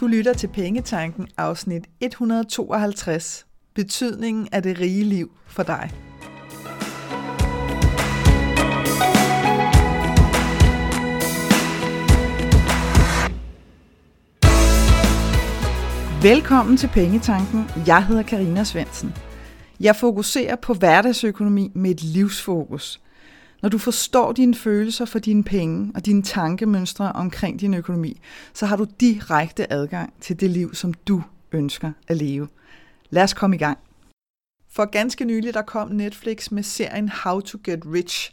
Du lytter til Pengetanken afsnit 152. Betydningen af det rige liv for dig. Velkommen til Pengetanken. Jeg hedder Karina Svensen. Jeg fokuserer på hverdagsøkonomi med et livsfokus – når du forstår dine følelser for dine penge og dine tankemønstre omkring din økonomi, så har du direkte adgang til det liv, som du ønsker at leve. Lad os komme i gang. For ganske nylig der kom Netflix med serien How to Get Rich.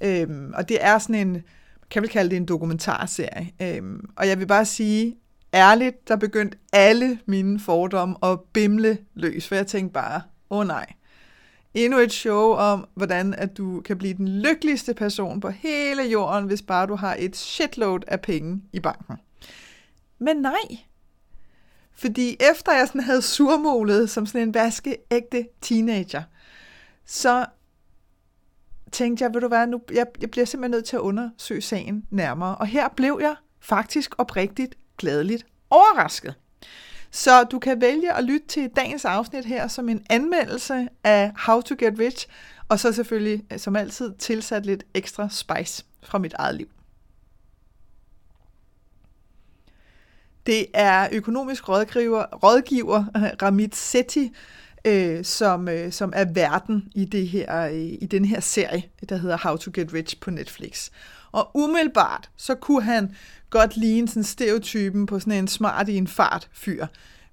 Øhm, og det er sådan en, kan vi kalde det en dokumentarserie. Øhm, og jeg vil bare sige, ærligt, der begyndte alle mine fordomme at bimle løs, for jeg tænkte bare, åh oh nej, endnu et show om, hvordan at du kan blive den lykkeligste person på hele jorden, hvis bare du har et shitload af penge i banken. Men nej. Fordi efter jeg sådan havde surmålet som sådan en vaskeægte teenager, så tænkte jeg, vil du være, nu, jeg, jeg bliver simpelthen nødt til at undersøge sagen nærmere. Og her blev jeg faktisk oprigtigt gladeligt overrasket. Så du kan vælge at lytte til dagens afsnit her som en anmeldelse af How to Get Rich, og så selvfølgelig øh, som altid tilsat lidt ekstra spice fra mit eget liv. Det er økonomisk rådgiver, rådgiver Ramit Sethi, øh, som, øh, som er verden i, det her, øh, i den her serie, der hedder How to Get Rich på Netflix. Og umiddelbart, så kunne han godt ligne sådan stereotypen på sådan en smart i en fart fyr.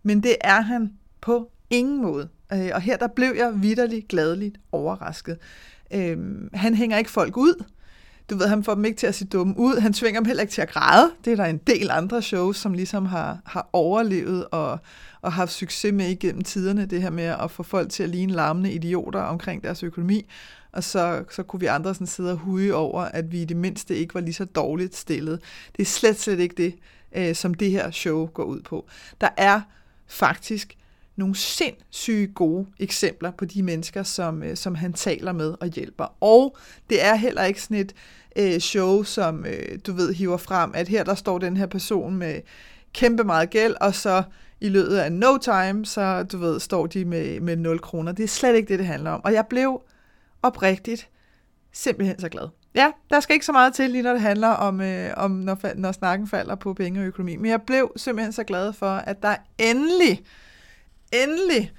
Men det er han på ingen måde. Øh, og her der blev jeg vidderligt gladeligt overrasket. Øh, han hænger ikke folk ud. Du ved, han får dem ikke til at se dumme ud. Han tvinger dem heller ikke til at græde. Det er der en del andre shows, som ligesom har, har overlevet og, og haft succes med igennem tiderne. Det her med at få folk til at ligne larmende idioter omkring deres økonomi og så, så kunne vi andre sådan sidde og huge over, at vi i det mindste ikke var lige så dårligt stillet. Det er slet, slet ikke det, øh, som det her show går ud på. Der er faktisk nogle sindssyge gode eksempler på de mennesker, som, øh, som han taler med og hjælper. Og det er heller ikke sådan et øh, show, som øh, du ved hiver frem, at her der står den her person med kæmpe meget gæld, og så i løbet af no time, så du ved, står de med, med 0 kroner. Det er slet ikke det, det handler om. Og jeg blev oprigtigt simpelthen så glad. Ja, der skal ikke så meget til, lige når det handler om, øh, om når, når snakken falder på penge og økonomi. Men jeg blev simpelthen så glad for, at der endelig, endelig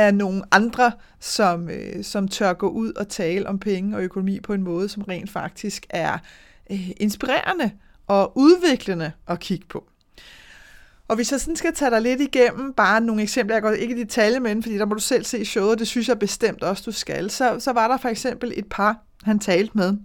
er nogle andre, som, øh, som tør gå ud og tale om penge og økonomi på en måde, som rent faktisk er øh, inspirerende og udviklende at kigge på. Og hvis jeg sådan skal tage dig lidt igennem, bare nogle eksempler, jeg går ikke i detalje med, fordi der må du selv se showet, det synes jeg bestemt også, du skal. Så, så var der for eksempel et par, han talte med,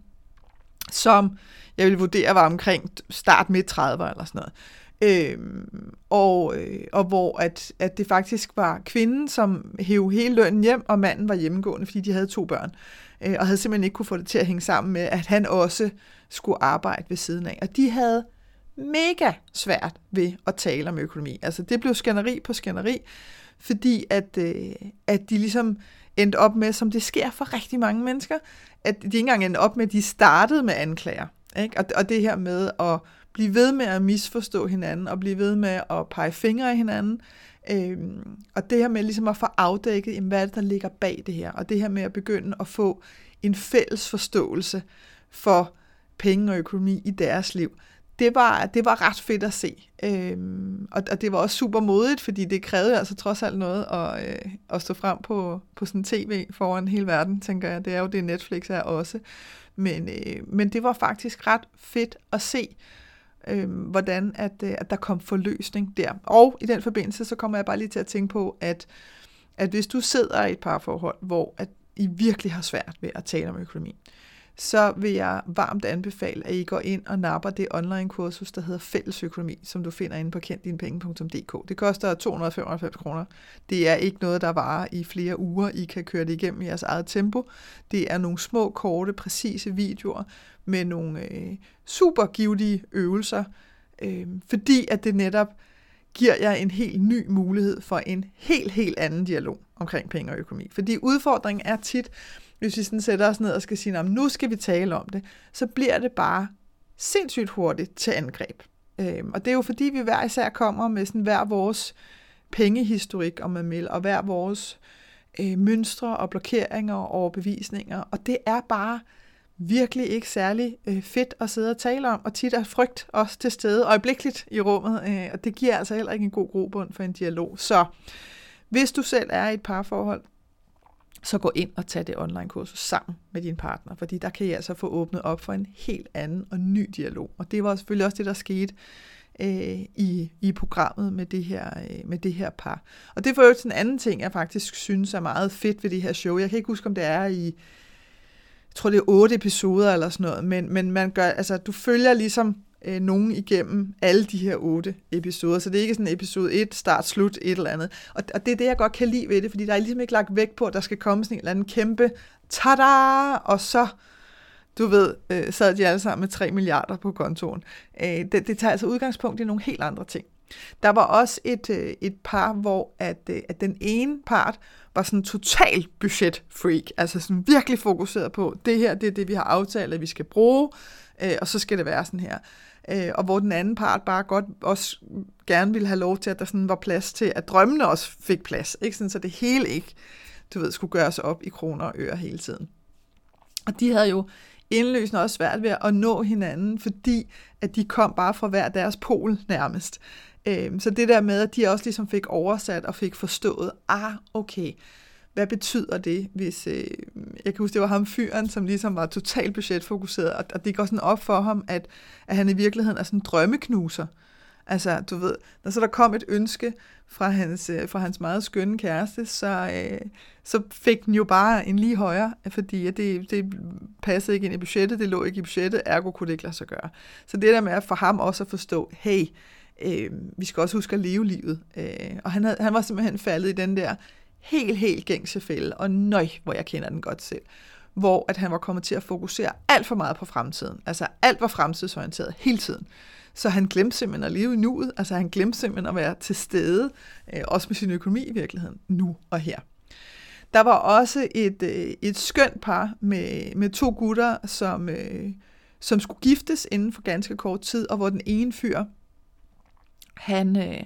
som jeg vil vurdere var omkring start midt 30 eller sådan noget. Øhm, og, øh, og hvor at, at det faktisk var kvinden, som hævde hele lønnen hjem, og manden var hjemmegående, fordi de havde to børn. Øh, og havde simpelthen ikke kunne få det til at hænge sammen med, at han også skulle arbejde ved siden af. Og de havde mega svært ved at tale om økonomi. Altså det blev skænderi på skænderi, fordi at, øh, at de ligesom endte op med, som det sker for rigtig mange mennesker, at de ikke engang endte op med, at de startede med anklager. Ikke? Og, og det her med at blive ved med at misforstå hinanden, og blive ved med at pege fingre af hinanden, øhm, og det her med ligesom at få afdækket, jamen, hvad er det, der ligger bag det her, og det her med at begynde at få en fælles forståelse for penge og økonomi i deres liv det var, det var ret fedt at se. Øhm, og, og det var også super modigt, fordi det krævede altså trods alt noget at, øh, at stå frem på, på sådan tv foran hele verden, tænker jeg. Det er jo det, Netflix er også. Men, øh, men det var faktisk ret fedt at se, øh, hvordan at, øh, at der kom forløsning der. Og i den forbindelse, så kommer jeg bare lige til at tænke på, at, at hvis du sidder i et parforhold, hvor at I virkelig har svært ved at tale om økonomi, så vil jeg varmt anbefale, at I går ind og napper det online-kursus, der hedder Fællesøkonomi, som du finder inde på kenddinepenge.dk. Det koster 295 kroner. Det er ikke noget, der varer i flere uger. I kan køre det igennem i jeres eget tempo. Det er nogle små, korte, præcise videoer med nogle øh, super givtige øvelser, øh, fordi at det netop giver jer en helt ny mulighed for en helt, helt anden dialog omkring penge og økonomi. Fordi udfordringen er tit, hvis vi sådan sætter os ned og skal sige, nu skal vi tale om det, så bliver det bare sindssygt hurtigt til angreb. Øhm, og det er jo fordi, vi hver især kommer med sådan hver vores pengehistorik, om man vil, og hver vores øh, mønstre og blokeringer og overbevisninger. Og det er bare virkelig ikke særlig øh, fedt at sidde og tale om, og tit er frygt også til stede øjeblikkeligt i rummet, øh, og det giver altså heller ikke en god grobund for en dialog. Så hvis du selv er i et parforhold, så gå ind og tag det online kursus sammen med din partner, fordi der kan I altså få åbnet op for en helt anden og ny dialog. Og det var selvfølgelig også det, der skete øh, i, i programmet med det, her, øh, med det her par. Og det er for øvrigt en anden ting, jeg faktisk synes er meget fedt ved det her show. Jeg kan ikke huske, om det er i, jeg tror det er otte episoder eller sådan noget, men, men man gør, altså, du følger ligesom øh, nogen igennem alle de her otte episoder. Så det er ikke sådan episode 1, start, slut, et eller andet. Og, og det er det, jeg godt kan lide ved det, fordi der er ligesom ikke lagt vægt på, at der skal komme sådan en eller anden kæmpe tada, og så du ved, øh, sad de alle sammen med 3 milliarder på kontoen. Øh, det, det tager altså udgangspunkt i nogle helt andre ting. Der var også et, øh, et par, hvor at, øh, at den ene part var sådan total budgetfreak, altså sådan virkelig fokuseret på, det her, det er det, vi har aftalt, at vi skal bruge, øh, og så skal det være sådan her. Øh, og hvor den anden part bare godt også gerne ville have lov til, at der sådan var plads til, at drømmene også fik plads, ikke? Sådan, så det hele ikke, du ved, skulle gøres op i kroner og øre hele tiden. Og de havde jo indløsende også svært ved at nå hinanden, fordi at de kom bare fra hver deres pol nærmest. Øhm, så det der med, at de også ligesom fik oversat og fik forstået, ah, okay, hvad betyder det, hvis, øh, jeg kan huske, det var ham fyren, som ligesom var totalt budgetfokuseret, og, og det går sådan op for ham, at, at han i virkeligheden er sådan en drømmeknuser. Altså, du ved, når så der kom et ønske fra hans, øh, fra hans meget skønne kæreste, så, øh, så fik den jo bare en lige højere, fordi det, det passede ikke ind i budgettet, det lå ikke i budgettet, ergo kunne det ikke lade sig gøre. Så det der med at for ham også at forstå, hey, øh, vi skal også huske at leve livet. Øh, og han, havde, han var simpelthen faldet i den der helt, helt gængse fælde, og nøj, hvor jeg kender den godt selv hvor at han var kommet til at fokusere alt for meget på fremtiden. Altså alt var fremtidsorienteret hele tiden. Så han glemte simpelthen at leve i nuet, altså han glemte simpelthen at være til stede, øh, også med sin økonomi i virkeligheden, nu og her. Der var også et, øh, et skønt par med, med to gutter, som, øh, som skulle giftes inden for ganske kort tid, og hvor den ene fyr, han, øh,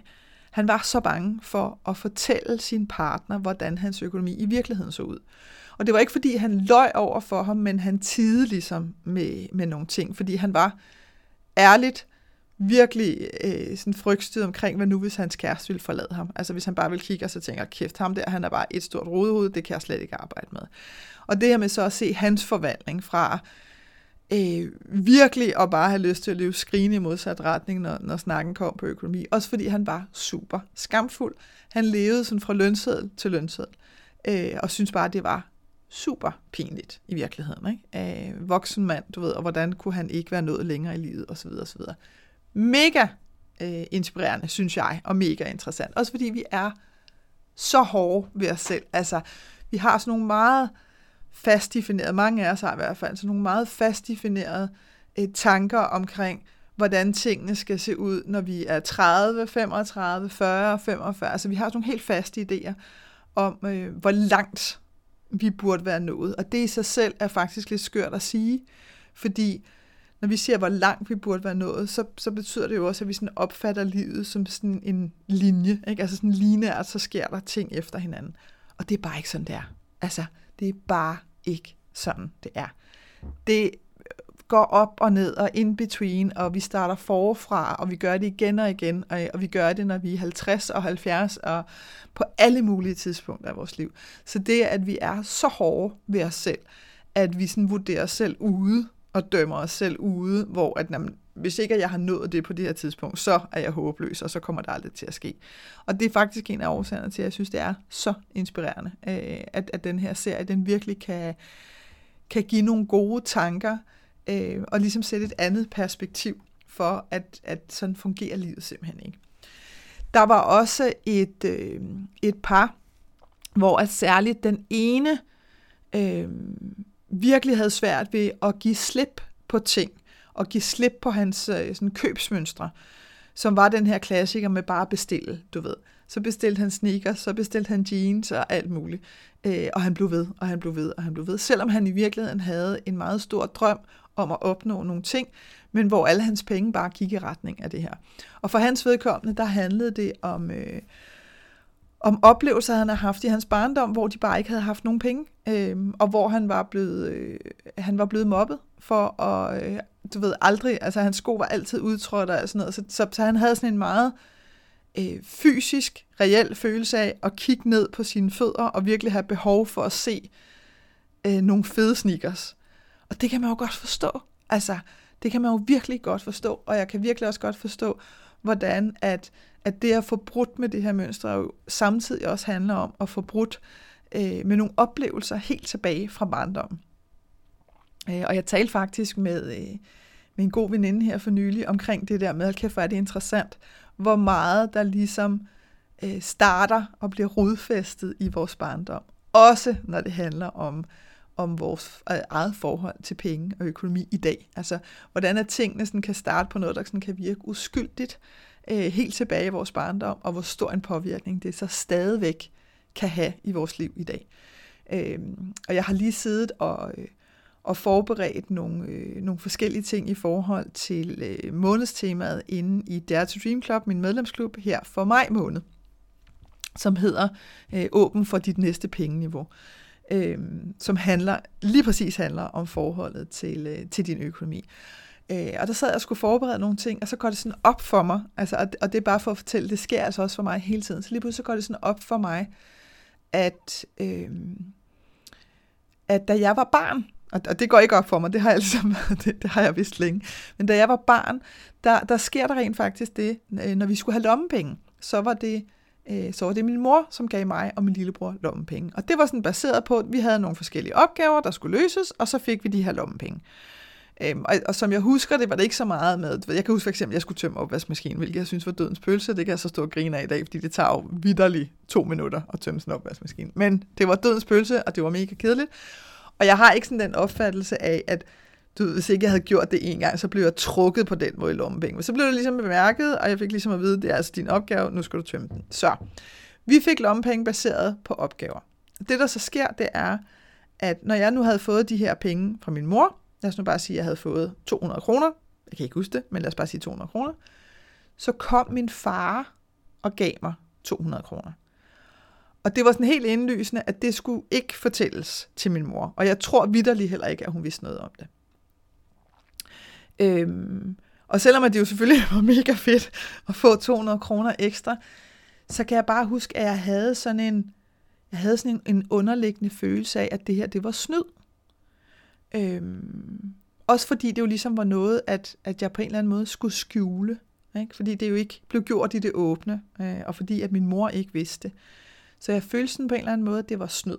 han var så bange for at fortælle sin partner, hvordan hans økonomi i virkeligheden så ud. Og det var ikke, fordi han løj over for ham, men han tidede ligesom med, med nogle ting, fordi han var ærligt virkelig øh, sådan frygtstyret omkring, hvad nu hvis hans kæreste ville forlade ham. Altså hvis han bare vil kigge og så tænker, kæft ham der, han er bare et stort rodehoved, det kan jeg slet ikke arbejde med. Og det her med så at se hans forvandling fra øh, virkelig at bare have lyst til at løbe skrigende i modsat retning, når, når snakken kom på økonomi. Også fordi han var super skamfuld. Han levede sådan fra lønseddel til lønseddel, øh, og synes bare, det var super pinligt i virkeligheden. Ikke? Øh, voksen mand, du ved, og hvordan kunne han ikke være nået længere i livet, osv. osv mega øh, inspirerende, synes jeg, og mega interessant. Også fordi vi er så hårde ved os selv. Altså, vi har sådan nogle meget fast definerede, mange af os har i hvert fald, så nogle meget fast definerede øh, tanker omkring, hvordan tingene skal se ud, når vi er 30, 35, 40, 45. Altså vi har sådan nogle helt faste idéer om, øh, hvor langt vi burde være nået. Og det i sig selv er faktisk lidt skørt at sige, fordi når vi siger, hvor langt vi burde være nået, så, så betyder det jo også, at vi sådan opfatter livet som sådan en linje. Ikke? Altså sådan lineært, så sker der ting efter hinanden. Og det er bare ikke sådan, det er. Altså, det er bare ikke sådan, det er. Det øh, går op og ned og in between, og vi starter forfra, og vi gør det igen og igen, og, øh, og vi gør det, når vi er 50 og 70, og på alle mulige tidspunkter af vores liv. Så det, at vi er så hårde ved os selv, at vi sådan vurderer os selv ude, og dømmer os selv ude, hvor at, jamen, hvis ikke jeg har nået det på det her tidspunkt, så er jeg håbløs, og så kommer det aldrig til at ske. Og det er faktisk en af årsagerne til, at jeg synes, det er så inspirerende, øh, at, at den her serie, den virkelig kan, kan give nogle gode tanker, øh, og ligesom sætte et andet perspektiv for, at, at sådan fungerer livet simpelthen ikke. Der var også et, øh, et par, hvor at særligt den ene øh, virkelig havde svært ved at give slip på ting, og give slip på hans øh, sådan, købsmønstre, som var den her klassiker med bare bestille, du ved. Så bestilte han sneakers, så bestilte han jeans og alt muligt. Øh, og han blev ved, og han blev ved, og han blev ved. Selvom han i virkeligheden havde en meget stor drøm om at opnå nogle ting, men hvor alle hans penge bare gik i retning af det her. Og for hans vedkommende, der handlede det om, øh, om oplevelser, han har haft i hans barndom, hvor de bare ikke havde haft nogen penge, øh, og hvor han var blevet, øh, han var blevet mobbet for at, øh, du ved, aldrig, altså hans sko var altid udtrådt og sådan noget, så, så, så han havde sådan en meget øh, fysisk, reel følelse af at kigge ned på sine fødder og virkelig have behov for at se øh, nogle fede sneakers. Og det kan man jo godt forstå. Altså, det kan man jo virkelig godt forstå, og jeg kan virkelig også godt forstå, hvordan at, at det at få brudt med det her mønster jo samtidig også handler om at få brudt øh, med nogle oplevelser helt tilbage fra barndommen. Øh, og jeg talte faktisk med, øh, med en god veninde her for nylig omkring det der med, at kæft, hvor er det interessant, hvor meget der ligesom øh, starter og bliver rodfæstet i vores barndom. Også når det handler om om vores øh, eget forhold til penge og økonomi i dag. Altså, hvordan er tingene sådan kan starte på noget, der sådan kan virke uskyldigt øh, helt tilbage i vores barndom, og hvor stor en påvirkning det så stadigvæk kan have i vores liv i dag. Øh, og jeg har lige siddet og, øh, og forberedt nogle, øh, nogle forskellige ting i forhold til øh, månedstemaet inde i Dare to Dream Club, min medlemsklub, her for maj måned, som hedder øh, Åben for dit næste pengeniveau øh, som handler lige præcis handler om forholdet til, øh, til din økonomi. Øh, og der sad jeg og skulle forberede nogle ting, og så går det sådan op for mig, altså, og, og det er bare for at fortælle, det sker altså også for mig hele tiden, så lige pludselig så går det sådan op for mig, at, øh, at da jeg var barn, og, og det går ikke op for mig, det har jeg, ligesom, det, det har jeg vist længe, men da jeg var barn, der, der sker der rent faktisk det, øh, når vi skulle have lommepenge, så var det øh, så var det min mor, som gav mig og min lillebror lommepenge. Og det var sådan baseret på, at vi havde nogle forskellige opgaver, der skulle løses, og så fik vi de her lommepenge. Øhm, og, og som jeg husker det, var det ikke så meget med, jeg kan huske for eksempel, at jeg skulle tømme opvaskemaskinen, hvilket jeg synes var dødens pølse, det kan jeg så stå og grine af i dag, fordi det tager jo vidderligt to minutter at tømme sådan en opvaskemaskine. Men det var dødens pølse, og det var mega kedeligt. Og jeg har ikke sådan den opfattelse af, at du ved, hvis ikke jeg havde gjort det en gang, så blev jeg trukket på den måde i lommepenge. Men så blev det ligesom bemærket, og jeg fik ligesom at vide, det er altså din opgave, nu skal du tømme den. Så, vi fik lommepenge baseret på opgaver. Det, der så sker, det er, at når jeg nu havde fået de her penge fra min mor, lad os nu bare sige, at jeg havde fået 200 kroner, jeg kan ikke huske det, men lad os bare sige 200 kroner, så kom min far og gav mig 200 kroner. Og det var sådan helt indlysende, at det skulle ikke fortælles til min mor. Og jeg tror vidderlig heller ikke, at hun vidste noget om det. Øhm, og selvom det jo selvfølgelig var mega fedt at få 200 kroner ekstra, så kan jeg bare huske, at jeg havde sådan en, jeg havde sådan en, en underliggende følelse af, at det her, det var snyd. Øhm, også fordi det jo ligesom var noget, at, at jeg på en eller anden måde skulle skjule. Ikke? Fordi det jo ikke blev gjort i det åbne, øh, og fordi at min mor ikke vidste. Så jeg følte sådan på en eller anden måde, at det var snyd.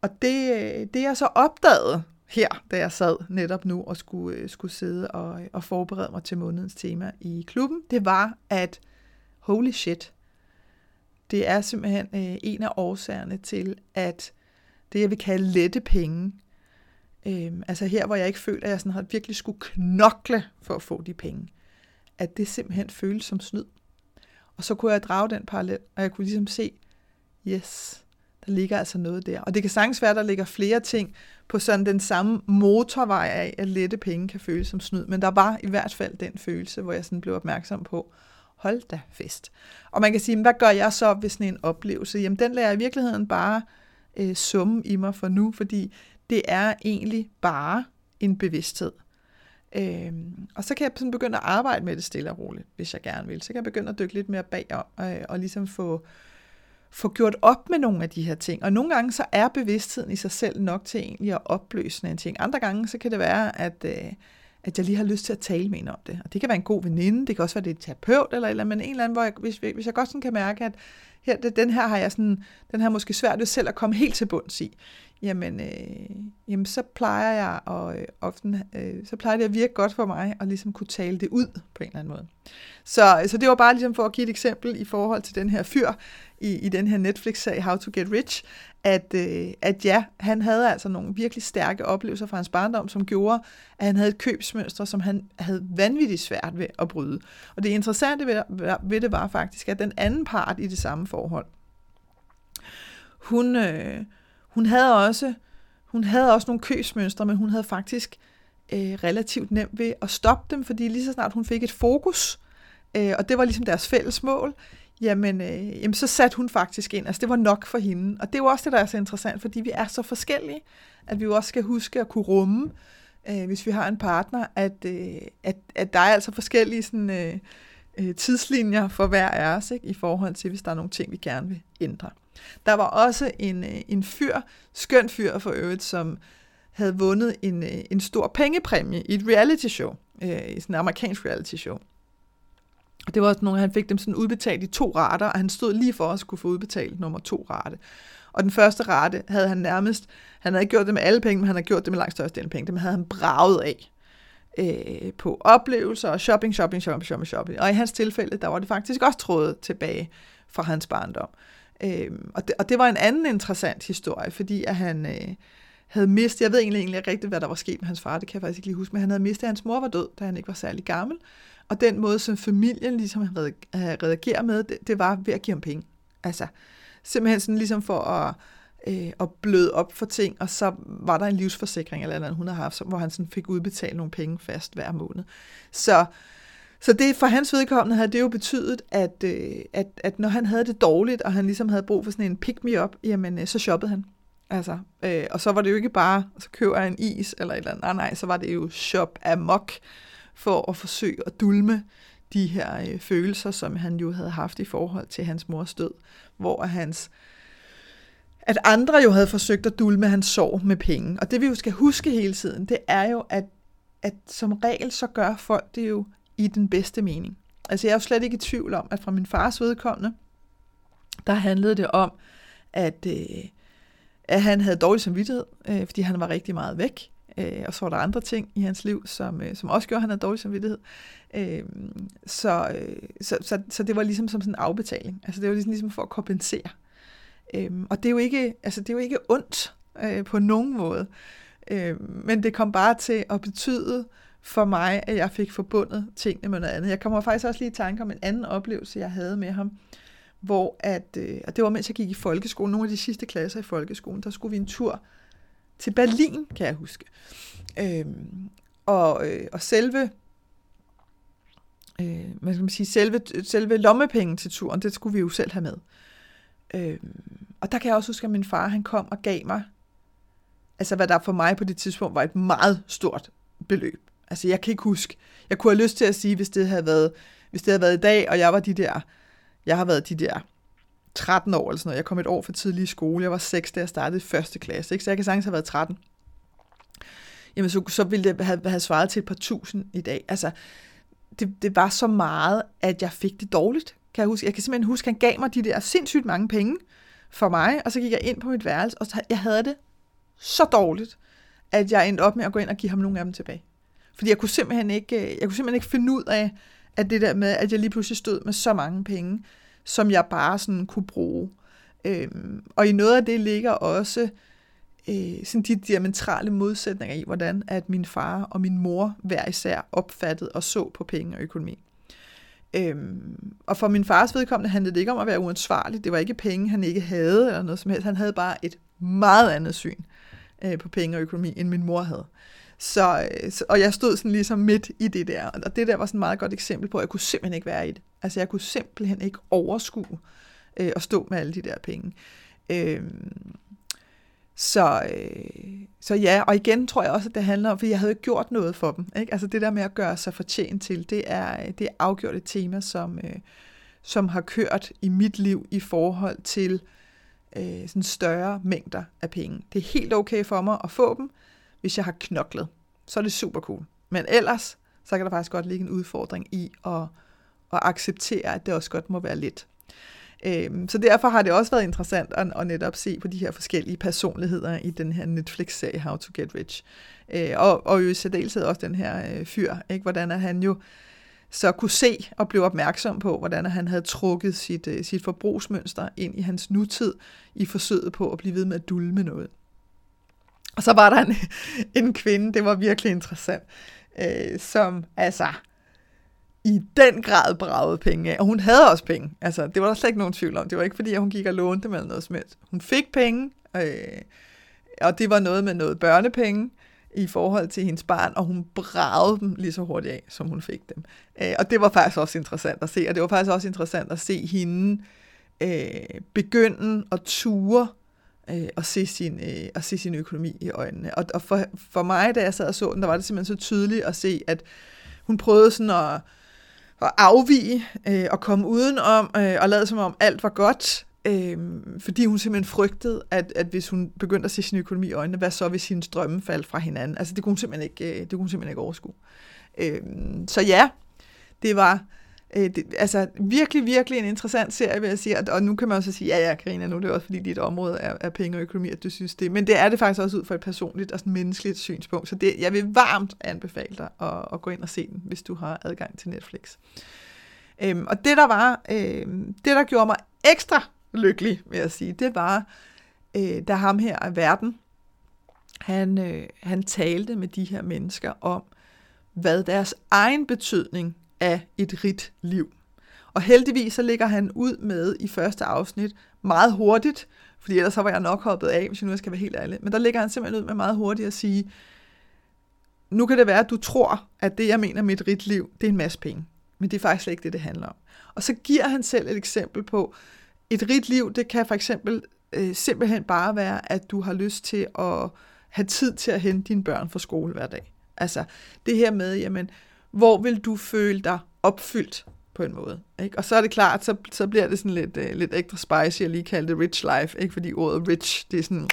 Og det, øh, det jeg så opdagede, her, da jeg sad netop nu og skulle, øh, skulle sidde og, og forberede mig til månedens tema i klubben, det var, at holy shit, det er simpelthen øh, en af årsagerne til, at det, jeg vil kalde lette penge, øh, altså her, hvor jeg ikke føler, at jeg sådan har virkelig skulle knokle for at få de penge, at det simpelthen føles som snyd. Og så kunne jeg drage den parallel, og jeg kunne ligesom se, yes, der ligger altså noget der. Og det kan sagtens være, at der ligger flere ting på sådan den samme motorvej af, at lette penge kan føles som snyd. Men der var i hvert fald den følelse, hvor jeg sådan blev opmærksom på, hold da fest. Og man kan sige, hvad gør jeg så ved sådan en oplevelse? Jamen den lader jeg i virkeligheden bare øh, summe i mig for nu, fordi det er egentlig bare en bevidsthed. Øhm, og så kan jeg sådan begynde at arbejde med det stille og roligt, hvis jeg gerne vil. Så kan jeg begynde at dykke lidt mere bagom, øh, og ligesom få, få gjort op med nogle af de her ting. Og nogle gange så er bevidstheden i sig selv nok til egentlig at opløse en ting. Andre gange så kan det være, at, øh, at jeg lige har lyst til at tale med en om det. Og det kan være en god veninde, det kan også være det er et terapeut eller eller men en eller anden, hvor jeg, hvis, hvis jeg godt sådan kan mærke, at her, det, den her har jeg sådan, den her måske svært ved selv at komme helt til bunds i, jamen, øh, jamen så plejer jeg og øh, often, øh, så plejer det at virke godt for mig at ligesom kunne tale det ud på en eller anden måde. Så, så det var bare ligesom for at give et eksempel i forhold til den her fyr i, i den her Netflix-sag How to Get Rich, at, øh, at ja, han havde altså nogle virkelig stærke oplevelser fra hans barndom, som gjorde, at han havde et købsmønster, som han havde vanvittigt svært ved at bryde. Og det interessante ved, ved det var faktisk, at den anden part i det samme forhold, hun, øh, hun havde også hun havde også nogle købsmønstre, men hun havde faktisk øh, relativt nemt ved at stoppe dem, fordi lige så snart hun fik et fokus, øh, og det var ligesom deres fælles mål, jamen, øh, jamen så satte hun faktisk ind. Altså det var nok for hende. Og det er jo også det, der er så interessant, fordi vi er så forskellige, at vi jo også skal huske at kunne rumme, øh, hvis vi har en partner, at, øh, at, at der er altså forskellige sådan, øh, øh, tidslinjer for hver af os, ikke, i forhold til, hvis der er nogle ting, vi gerne vil ændre. Der var også en, øh, en fyr, skøn fyr for øvrigt, som havde vundet en, øh, en stor pengepræmie i et reality show, øh, i sådan en amerikansk reality show. Det var også nogle, han fik dem sådan udbetalt i to rater, og han stod lige for at skulle få udbetalt nummer to rate. Og den første rate havde han nærmest, han havde ikke gjort det med alle penge, men han havde gjort det med langt største af penge. Dem havde han braget af øh, på oplevelser og shopping, shopping, shopping, shopping, shopping. Og i hans tilfælde, der var det faktisk også trådet tilbage fra hans barndom. Øh, Øhm, og, det, og det var en anden interessant historie, fordi at han øh, havde mistet, jeg ved egentlig, egentlig ikke rigtigt, hvad der var sket med hans far, det kan jeg faktisk ikke lige huske, men han havde mistet, at hans mor var død, da han ikke var særlig gammel. Og den måde, som familien ligesom havde reageret med, det, det var ved at give ham penge. Altså, simpelthen sådan ligesom for at, øh, at bløde op for ting, og så var der en livsforsikring eller andet, hun havde haft, hvor han sådan fik udbetalt nogle penge fast hver måned. Så, så det for hans vedkommende havde det jo betydet, at, øh, at, at når han havde det dårligt, og han ligesom havde brug for sådan en pick-me-up, jamen øh, så shoppede han. Altså, øh, og så var det jo ikke bare, så køber jeg en is eller et eller andet. Nej, nej, så var det jo shop amok for at forsøge at dulme de her øh, følelser, som han jo havde haft i forhold til hans mors død, hvor hans at andre jo havde forsøgt at dulme hans sorg med penge. Og det vi jo skal huske hele tiden, det er jo, at, at som regel så gør folk det jo i den bedste mening. Altså jeg er jo slet ikke i tvivl om, at fra min fars vedkommende, der handlede det om, at, øh, at han havde dårlig samvittighed, øh, fordi han var rigtig meget væk. Øh, og så var der andre ting i hans liv, som, øh, som også gjorde, at han havde dårlig samvittighed. Øh, så, øh, så, så, så det var ligesom som sådan en afbetaling. Altså det var ligesom, ligesom for at kompensere. Øh, og det er jo ikke, altså, det er jo ikke ondt øh, på nogen måde. Øh, men det kom bare til at betyde for mig, at jeg fik forbundet tingene med noget andet. Jeg kommer faktisk også lige i tanke om en anden oplevelse, jeg havde med ham, hvor at, øh, og det var mens jeg gik i folkeskolen, nogle af de sidste klasser i folkeskolen, der skulle vi en tur til Berlin, kan jeg huske. Øhm, og, øh, og selve øh, hvad skal man sige, selve, selve lommepenge til turen, det skulle vi jo selv have med. Øhm, og der kan jeg også huske, at min far han kom og gav mig, altså hvad der for mig på det tidspunkt var et meget stort beløb. Altså jeg kan ikke huske, jeg kunne have lyst til at sige, hvis det havde været, hvis det havde været i dag, og jeg var de der, jeg har været de der 13 år eller sådan noget. Jeg kom et år for tidlig i skole. Jeg var 6, da jeg startede første klasse. Ikke? Så jeg kan sagtens have været 13. Jamen, så, så ville det have, have svaret til et par tusind i dag. Altså, det, det var så meget, at jeg fik det dårligt. Kan jeg, huske. jeg kan simpelthen huske, at han gav mig de der sindssygt mange penge for mig, og så gik jeg ind på mit værelse, og så, jeg havde det så dårligt, at jeg endte op med at gå ind og give ham nogle af dem tilbage. Fordi jeg kunne simpelthen ikke, øh, jeg kunne simpelthen ikke finde ud af, at det der med, at jeg lige pludselig stod med så mange penge, som jeg bare sådan kunne bruge. Øhm, og i noget af det ligger også øh, sådan de diametrale modsætninger i, hvordan at min far og min mor hver især opfattede og så på penge og økonomi. Øhm, og for min fars vedkommende handlede det ikke om at være uansvarlig. Det var ikke penge, han ikke havde, eller noget som helst. Han havde bare et meget andet syn øh, på penge og økonomi, end min mor havde. Så, øh, så, og jeg stod sådan ligesom midt i det der, og det der var sådan et meget godt eksempel på, at jeg kunne simpelthen ikke være i det. Altså jeg kunne simpelthen ikke overskue øh, at stå med alle de der penge. Øh, så, øh, så ja, og igen tror jeg også, at det handler om, for jeg havde ikke gjort noget for dem. Ikke? Altså det der med at gøre sig fortjent til, det er, det er afgjort et tema, som, øh, som har kørt i mit liv i forhold til øh, sådan større mængder af penge. Det er helt okay for mig at få dem, hvis jeg har knoklet. Så er det super cool. Men ellers, så kan der faktisk godt ligge en udfordring i at, at acceptere, at det også godt må være lidt. Øhm, så derfor har det også været interessant at, at netop se på de her forskellige personligheder i den her Netflix-serie How to Get Rich. Øh, og, og jo i særdeleshed også den her øh, fyr, ikke? hvordan at han jo så kunne se og blive opmærksom på, hvordan han havde trukket sit, øh, sit forbrugsmønster ind i hans nutid i forsøget på at blive ved med at dulme noget. Og så var der en, en kvinde, det var virkelig interessant, øh, som altså i den grad bragede penge af. Og hun havde også penge. Altså, det var der slet ikke nogen tvivl om. Det var ikke fordi, at hun gik og lånte med noget som helst. Hun fik penge, øh, og det var noget med noget børnepenge. i forhold til hendes barn, og hun bragede dem lige så hurtigt af, som hun fik dem. Øh, og det var faktisk også interessant at se, og det var faktisk også interessant at se hende øh, begynde at ture øh, og, se sin, øh, og se sin økonomi i øjnene. Og, og for, for mig, da jeg sad og så den, der var det simpelthen så tydeligt at se, at hun prøvede sådan at, at afvige øh, og komme udenom øh, og lade som om alt var godt, øh, fordi hun simpelthen frygtede, at, at hvis hun begyndte at se sin økonomi i øjnene, hvad så hvis hendes drømme faldt fra hinanden? Altså det kunne hun simpelthen ikke, øh, det kunne hun simpelthen ikke overskue. Øh, så ja, det var Øh, det, altså virkelig, virkelig en interessant serie, vil jeg sige. Og, og nu kan man også sige, ja, ja, Karina, nu er det også fordi dit område er, er penge og økonomi, at du synes det. Men det er det faktisk også ud fra et personligt og sådan menneskeligt synspunkt. Så det, jeg vil varmt anbefale dig at, at gå ind og se den, hvis du har adgang til Netflix. Øhm, og det der var, øhm, det der gjorde mig ekstra lykkelig, vil jeg sige, det var, øh, da ham her af verden, han, øh, han talte med de her mennesker om, hvad deres egen betydning af et rigt liv. Og heldigvis så ligger han ud med i første afsnit meget hurtigt, fordi ellers så var jeg nok hoppet af, hvis jeg nu skal være helt ærlig. Men der ligger han simpelthen ud med meget hurtigt at sige, nu kan det være, at du tror, at det, jeg mener med et rigt liv, det er en masse penge. Men det er faktisk slet ikke det, det handler om. Og så giver han selv et eksempel på, et rigt liv, det kan for eksempel øh, simpelthen bare være, at du har lyst til at have tid til at hente dine børn fra skole hver dag. Altså det her med, jamen, hvor vil du føle dig opfyldt på en måde. Ikke? Og så er det klart, så, så bliver det sådan lidt, uh, lidt ekstra spicy at lige kalde det rich life, ikke? fordi ordet rich, det er sådan,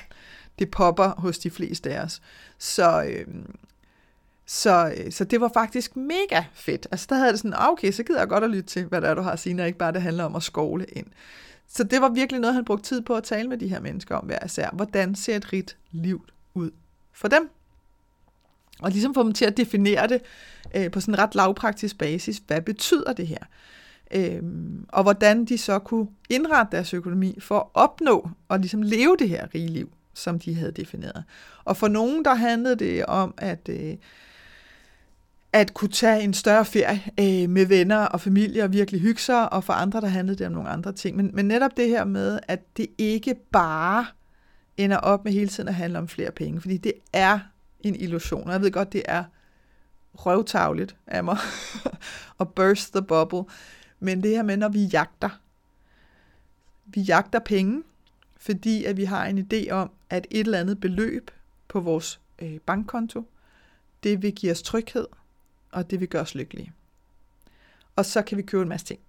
det popper hos de fleste af os. Så, øh, så, øh, så det var faktisk mega fedt. Altså der havde det sådan, ah, okay, så gider jeg godt at lytte til, hvad der er, du har at sige, når ikke bare det handler om at skovle ind. Så det var virkelig noget, han brugte tid på at tale med de her mennesker om hver især. Hvordan ser et rigt liv ud for dem? Og ligesom få dem til at definere det øh, på sådan en ret lavpraktisk basis. Hvad betyder det her? Øh, og hvordan de så kunne indrette deres økonomi for at opnå og ligesom leve det her rige liv, som de havde defineret. Og for nogen, der handlede det om at, øh, at kunne tage en større ferie øh, med venner og familie og virkelig hygge sig, og for andre, der handlede det om nogle andre ting. Men, men netop det her med, at det ikke bare ender op med hele tiden at handle om flere penge, fordi det er en illusion. Og jeg ved godt, det er røvtavligt af mig at burst the bubble. Men det her med, når vi jagter, vi jagter penge, fordi at vi har en idé om, at et eller andet beløb på vores øh, bankkonto, det vil give os tryghed, og det vil gøre os lykkelige. Og så kan vi købe en masse ting.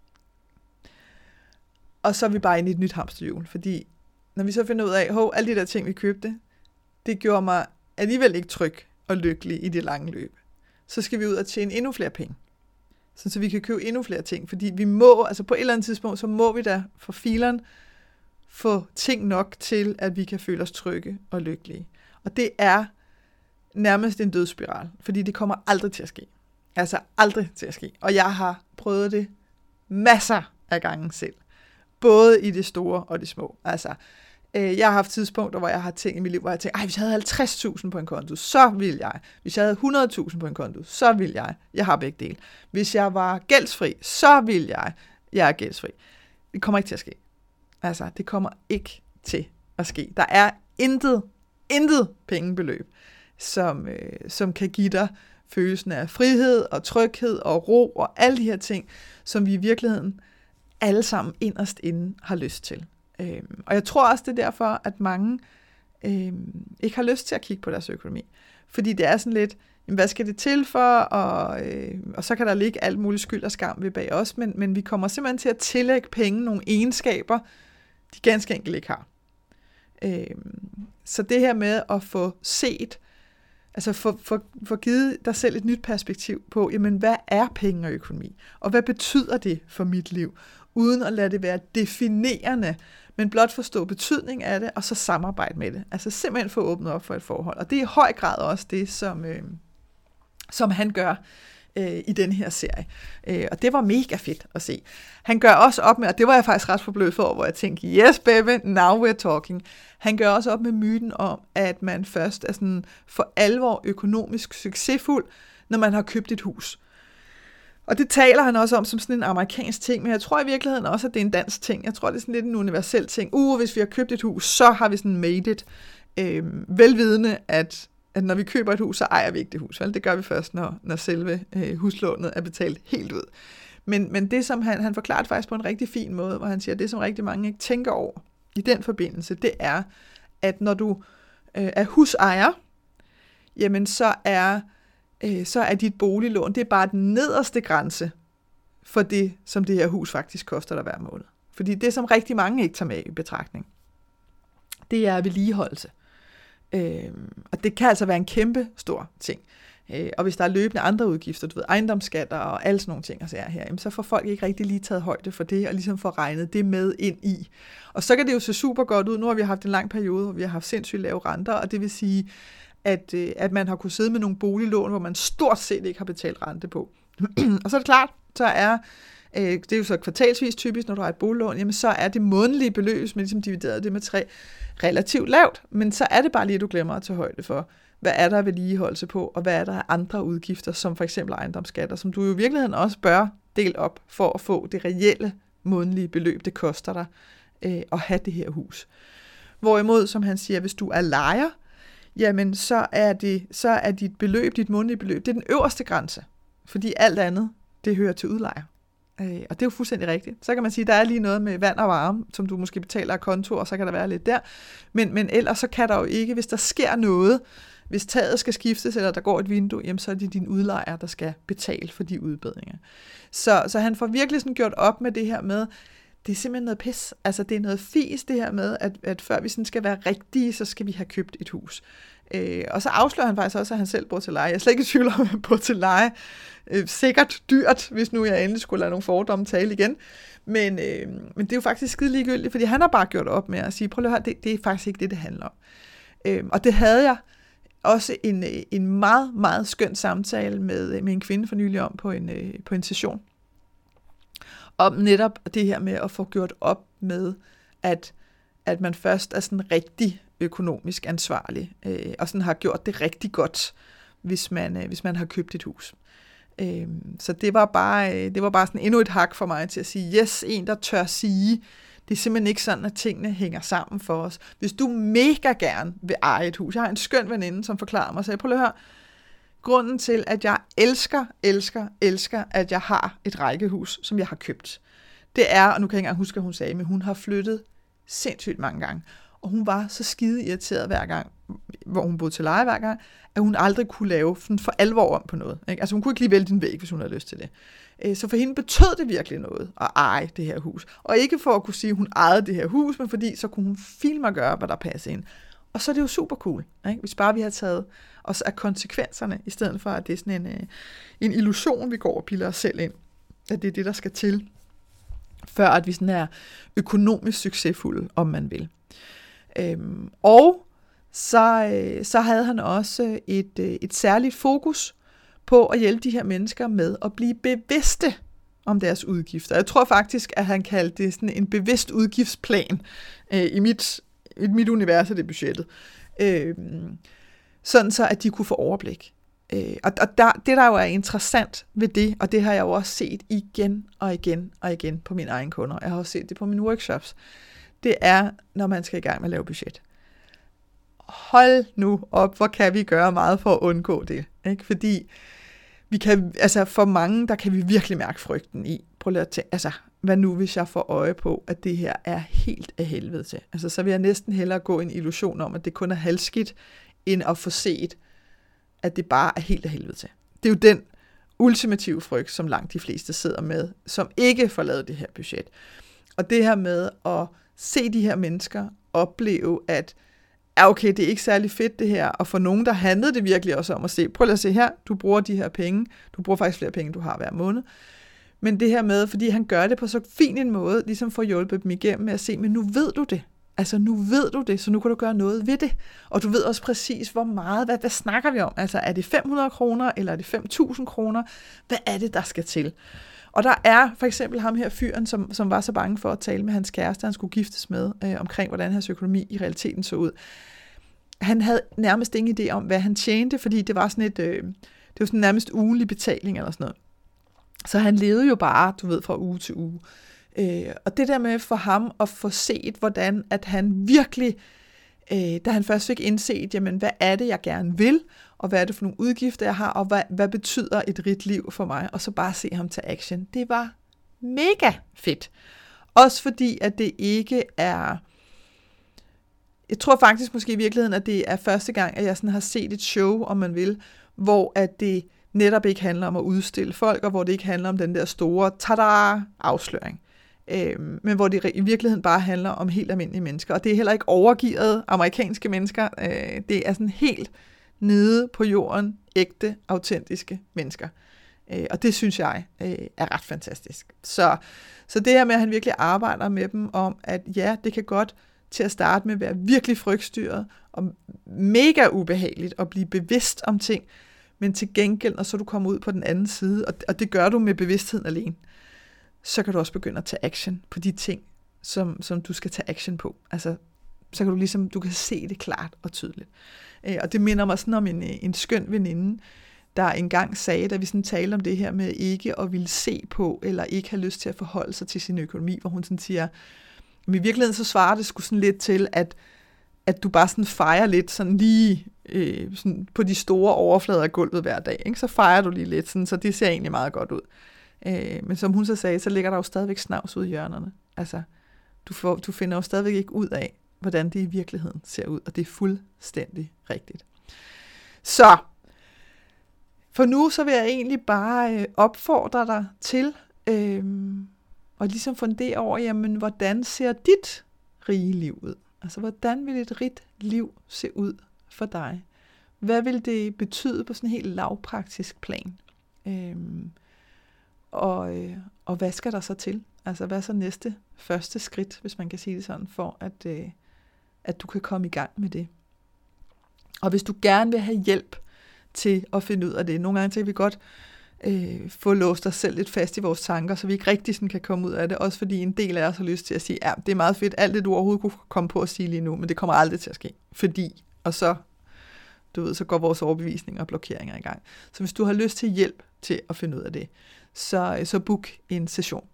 Og så er vi bare inde i et nyt hamsterhjul, fordi når vi så finder ud af, at alle de der ting, vi købte, det gjorde mig alligevel ikke tryg og lykkelig i det lange løb, så skal vi ud og tjene endnu flere penge. Så, så vi kan købe endnu flere ting. Fordi vi må, altså på et eller andet tidspunkt, så må vi da for fileren få ting nok til, at vi kan føle os trygge og lykkelige. Og det er nærmest en dødsspiral, fordi det kommer aldrig til at ske. Altså aldrig til at ske. Og jeg har prøvet det masser af gange selv. Både i det store og det små. Altså, Øh, jeg har haft tidspunkter, hvor jeg har ting i mit liv, hvor jeg tænker, ej, hvis jeg havde 50.000 på en konto, så vil jeg. Hvis jeg havde 100.000 på en konto, så vil jeg. Jeg har begge dele. Hvis jeg var gældsfri, så vil jeg. Jeg er gældsfri. Det kommer ikke til at ske. Altså, det kommer ikke til at ske. Der er intet, intet pengebeløb, som, øh, som kan give dig følelsen af frihed og tryghed og ro og alle de her ting, som vi i virkeligheden alle sammen inderst inde har lyst til. Øhm, og jeg tror også, det er derfor, at mange øhm, ikke har lyst til at kigge på deres økonomi. Fordi det er sådan lidt, jamen, hvad skal det til for? Og, øh, og så kan der ligge alt muligt skyld og skam ved bag os, men, men vi kommer simpelthen til at tillægge penge nogle egenskaber, de ganske enkelt ikke har. Øhm, så det her med at få set, altså få, få, få givet dig selv et nyt perspektiv på, jamen hvad er penge og økonomi? Og hvad betyder det for mit liv? Uden at lade det være definerende men blot forstå betydning af det, og så samarbejde med det. Altså simpelthen få åbnet op for et forhold. Og det er i høj grad også det, som, øh, som han gør øh, i den her serie. Øh, og det var mega fedt at se. Han gør også op med, og det var jeg faktisk ret forbløffet for, hvor jeg tænkte, yes baby, now we're talking. Han gør også op med myten om, at man først er sådan for alvor økonomisk succesfuld, når man har købt et hus. Og det taler han også om som sådan en amerikansk ting, men jeg tror i virkeligheden også, at det er en dansk ting. Jeg tror, det er sådan lidt en universel ting. Uh, hvis vi har købt et hus, så har vi sådan made it. Øh, velvidende, at at når vi køber et hus, så ejer vi ikke det hus. Vel? Det gør vi først, når, når selve øh, huslånet er betalt helt ud. Men, men det, som han, han forklarer faktisk på en rigtig fin måde, hvor han siger, at det, som rigtig mange ikke tænker over i den forbindelse, det er, at når du øh, er husejer, jamen så er, øh, så er dit boliglån, det er bare den nederste grænse for det, som det her hus faktisk koster dig hver måned. Fordi det, som rigtig mange ikke tager med i betragtning, det er vedligeholdelse. Øh, og det kan altså være en kæmpe stor ting. Øh, og hvis der er løbende andre udgifter, du ved, ejendomsskatter og alle sådan nogle ting, altså her, jamen, så får folk ikke rigtig lige taget højde for det, og ligesom får regnet det med ind i. Og så kan det jo se super godt ud. Nu har vi haft en lang periode, hvor vi har haft sindssygt lave renter, og det vil sige, at, øh, at man har kunnet sidde med nogle boliglån, hvor man stort set ikke har betalt rente på. og så er det klart, så er øh, det er jo så kvartalsvis typisk, når du har et boliglån, jamen så er det månedlige beløb, hvis man ligesom dividerer det med tre, relativt lavt, men så er det bare lige, at du glemmer at tage højde for, hvad er der vedligeholdelse på, og hvad er der af andre udgifter, som for eksempel ejendomsskatter, som du jo i virkeligheden også bør dele op for at få det reelle månedlige beløb, det koster dig øh, at have det her hus. Hvorimod, som han siger, hvis du er lejer, jamen så er, det, så er dit beløb, dit månedlige beløb, det er den øverste grænse. Fordi alt andet, det hører til udlejer. Øh, og det er jo fuldstændig rigtigt. Så kan man sige, at der er lige noget med vand og varme, som du måske betaler af konto, og så kan der være lidt der. Men, men ellers så kan der jo ikke, hvis der sker noget, hvis taget skal skiftes, eller der går et vindue, jamen så er det din udlejer, der skal betale for de udbedringer. Så, så han får virkelig sådan gjort op med det her med, det er simpelthen noget pis. Altså det er noget fis det her med, at, at før vi sådan skal være rigtige, så skal vi have købt et hus. Øh, og så afslører han faktisk også, at han selv bor til leje. Jeg er slet ikke i tvivl om, at han bor til leje. Øh, sikkert dyrt, hvis nu jeg endelig skulle lade nogle fordomme tale igen. Men, øh, men det er jo faktisk skide ligegyldigt, fordi han har bare gjort op med at sige, prøv at høre, det, det er faktisk ikke det, det handler om. Øh, og det havde jeg også en, øh, en meget, meget skøn samtale med, øh, med en kvinde for nylig om på en, øh, på en session. Om netop det her med at få gjort op med, at, at man først er sådan rigtig økonomisk ansvarlig, øh, og sådan har gjort det rigtig godt, hvis man, øh, hvis man har købt et hus. Øh, så det var, bare, øh, det var bare sådan endnu et hak for mig til at sige, yes, en der tør sige, det er simpelthen ikke sådan, at tingene hænger sammen for os. Hvis du mega gerne vil eje et hus, jeg har en skøn veninde, som forklarer mig, så jeg prøver at høre, grunden til, at jeg elsker, elsker, elsker, at jeg har et rækkehus, som jeg har købt, det er, og nu kan jeg ikke engang huske, hvad hun sagde, men hun har flyttet sindssygt mange gange. Og hun var så skide irriteret hver gang, hvor hun boede til leje hver gang, at hun aldrig kunne lave for alvor om på noget. Ikke? Altså hun kunne ikke lige vælge din væg, hvis hun havde lyst til det. Øh, så for hende betød det virkelig noget at eje det her hus. Og ikke for at kunne sige, at hun ejede det her hus, men fordi så kunne hun filme og gøre, hvad der passede ind. Og så er det jo super cool, ikke? hvis bare vi har taget os af konsekvenserne, i stedet for at det er sådan en, øh, en illusion, vi går og piller os selv ind. At det er det, der skal til, før at vi sådan er økonomisk succesfulde, om man vil. Øhm, og så, øh, så havde han også øh, et, øh, et særligt fokus på at hjælpe de her mennesker med at blive bevidste om deres udgifter. Jeg tror faktisk, at han kaldte det sådan en bevidst udgiftsplan. Øh, I mit, i mit univers er det budgettet. Øh, sådan så, at de kunne få overblik. Øh, og og der, det, der jo er interessant ved det, og det har jeg jo også set igen og igen og igen på mine egne kunder, jeg har også set det på mine workshops, det er, når man skal i gang med at lave budget. Hold nu op, hvor kan vi gøre meget for at undgå det. Ikke? Fordi vi kan, altså for mange, der kan vi virkelig mærke frygten i. Prøv lige at tænke, altså, hvad nu hvis jeg får øje på, at det her er helt af helvede til? Altså, så vil jeg næsten hellere gå en illusion om, at det kun er halvskidt, end at få set, at det bare er helt af helvede til. Det er jo den ultimative frygt, som langt de fleste sidder med, som ikke får lavet det her budget. Og det her med at se de her mennesker opleve, at ja, okay, det er ikke særlig fedt det her, og for nogen, der handlede det virkelig også om at se, prøv at se her, du bruger de her penge, du bruger faktisk flere penge, du har hver måned, men det her med, fordi han gør det på så fin en måde, ligesom for hjulpet hjælpe dem igennem med at se, men nu ved du det. Altså nu ved du det, så nu kan du gøre noget ved det. Og du ved også præcis, hvor meget, hvad, hvad snakker vi om? Altså er det 500 kroner, eller er det 5.000 kroner? Hvad er det, der skal til? Og der er for eksempel ham her fyren, som, som var så bange for at tale med hans kæreste, han skulle giftes med, øh, omkring hvordan hans økonomi i realiteten så ud. Han havde nærmest ingen idé om, hvad han tjente, fordi det var sådan et, øh, det var sådan nærmest ugenlig betaling eller sådan noget. Så han levede jo bare, du ved, fra uge til uge. Øh, og det der med for ham at få set, hvordan at han virkelig øh, da han først fik indset, jamen, hvad er det, jeg gerne vil, og hvad er det for nogle udgifter, jeg har, og hvad, hvad betyder et rigt liv for mig, og så bare se ham til action. Det var mega fedt. Også fordi, at det ikke er... Jeg tror faktisk måske i virkeligheden, at det er første gang, at jeg sådan har set et show, om man vil, hvor at det netop ikke handler om at udstille folk, og hvor det ikke handler om den der store tada-afsløring. Øh, men hvor det i virkeligheden bare handler om helt almindelige mennesker. Og det er heller ikke overgivet amerikanske mennesker. Øh, det er sådan helt nede på jorden, ægte, autentiske mennesker. Øh, og det synes jeg øh, er ret fantastisk. Så, så det her med, at han virkelig arbejder med dem om, at ja, det kan godt til at starte med være virkelig frygtstyret og mega ubehageligt at blive bevidst om ting, men til gengæld, når så du kommer ud på den anden side, og, og det gør du med bevidstheden alene, så kan du også begynde at tage action på de ting, som, som du skal tage action på. Altså, så kan du ligesom, du kan se det klart og tydeligt. Øh, og det minder mig sådan om en, øh, en skøn veninde, der engang sagde, da vi sådan talte om det her med ikke at ville se på, eller ikke have lyst til at forholde sig til sin økonomi, hvor hun sådan siger, men i virkeligheden så svarer det sgu sådan lidt til, at, at du bare sådan fejrer lidt sådan lige øh, sådan på de store overflader af gulvet hver dag. Ikke? Så fejrer du lige lidt, sådan, så det ser egentlig meget godt ud. Øh, men som hun så sagde, så ligger der jo stadigvæk snavs ud i hjørnerne. Altså, du, får, du finder jo stadigvæk ikke ud af, hvordan det i virkeligheden ser ud, og det er fuldstændig rigtigt. Så, for nu så vil jeg egentlig bare øh, opfordre dig til øh, at ligesom fundere over, jamen, hvordan ser dit rige liv ud? Altså, hvordan vil et rigt liv se ud for dig? Hvad vil det betyde på sådan en helt lavpraktisk plan? Øhm, og, øh, og hvad skal der så til? Altså, hvad er så næste første skridt, hvis man kan sige det sådan, for at, øh, at du kan komme i gang med det? Og hvis du gerne vil have hjælp til at finde ud af det, nogle gange kan vi godt øh, få låst os selv lidt fast i vores tanker, så vi ikke rigtig sådan kan komme ud af det, også fordi en del af os har lyst til at sige, ja, det er meget fedt, alt det du overhovedet kunne komme på at sige lige nu, men det kommer aldrig til at ske, fordi, og så, du ved, så går vores overbevisninger og blokeringer i gang. Så hvis du har lyst til hjælp til at finde ud af det, så, øh, så book en session.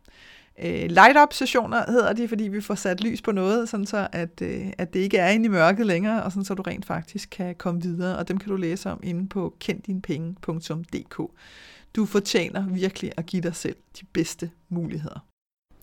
Øh, light-up-sessioner hedder de, fordi vi får sat lys på noget, sådan så at, øh, at det ikke er inde i mørket længere, og sådan så du rent faktisk kan komme videre, og dem kan du læse om inde på kenddinpenge.dk. Du fortjener virkelig at give dig selv de bedste muligheder.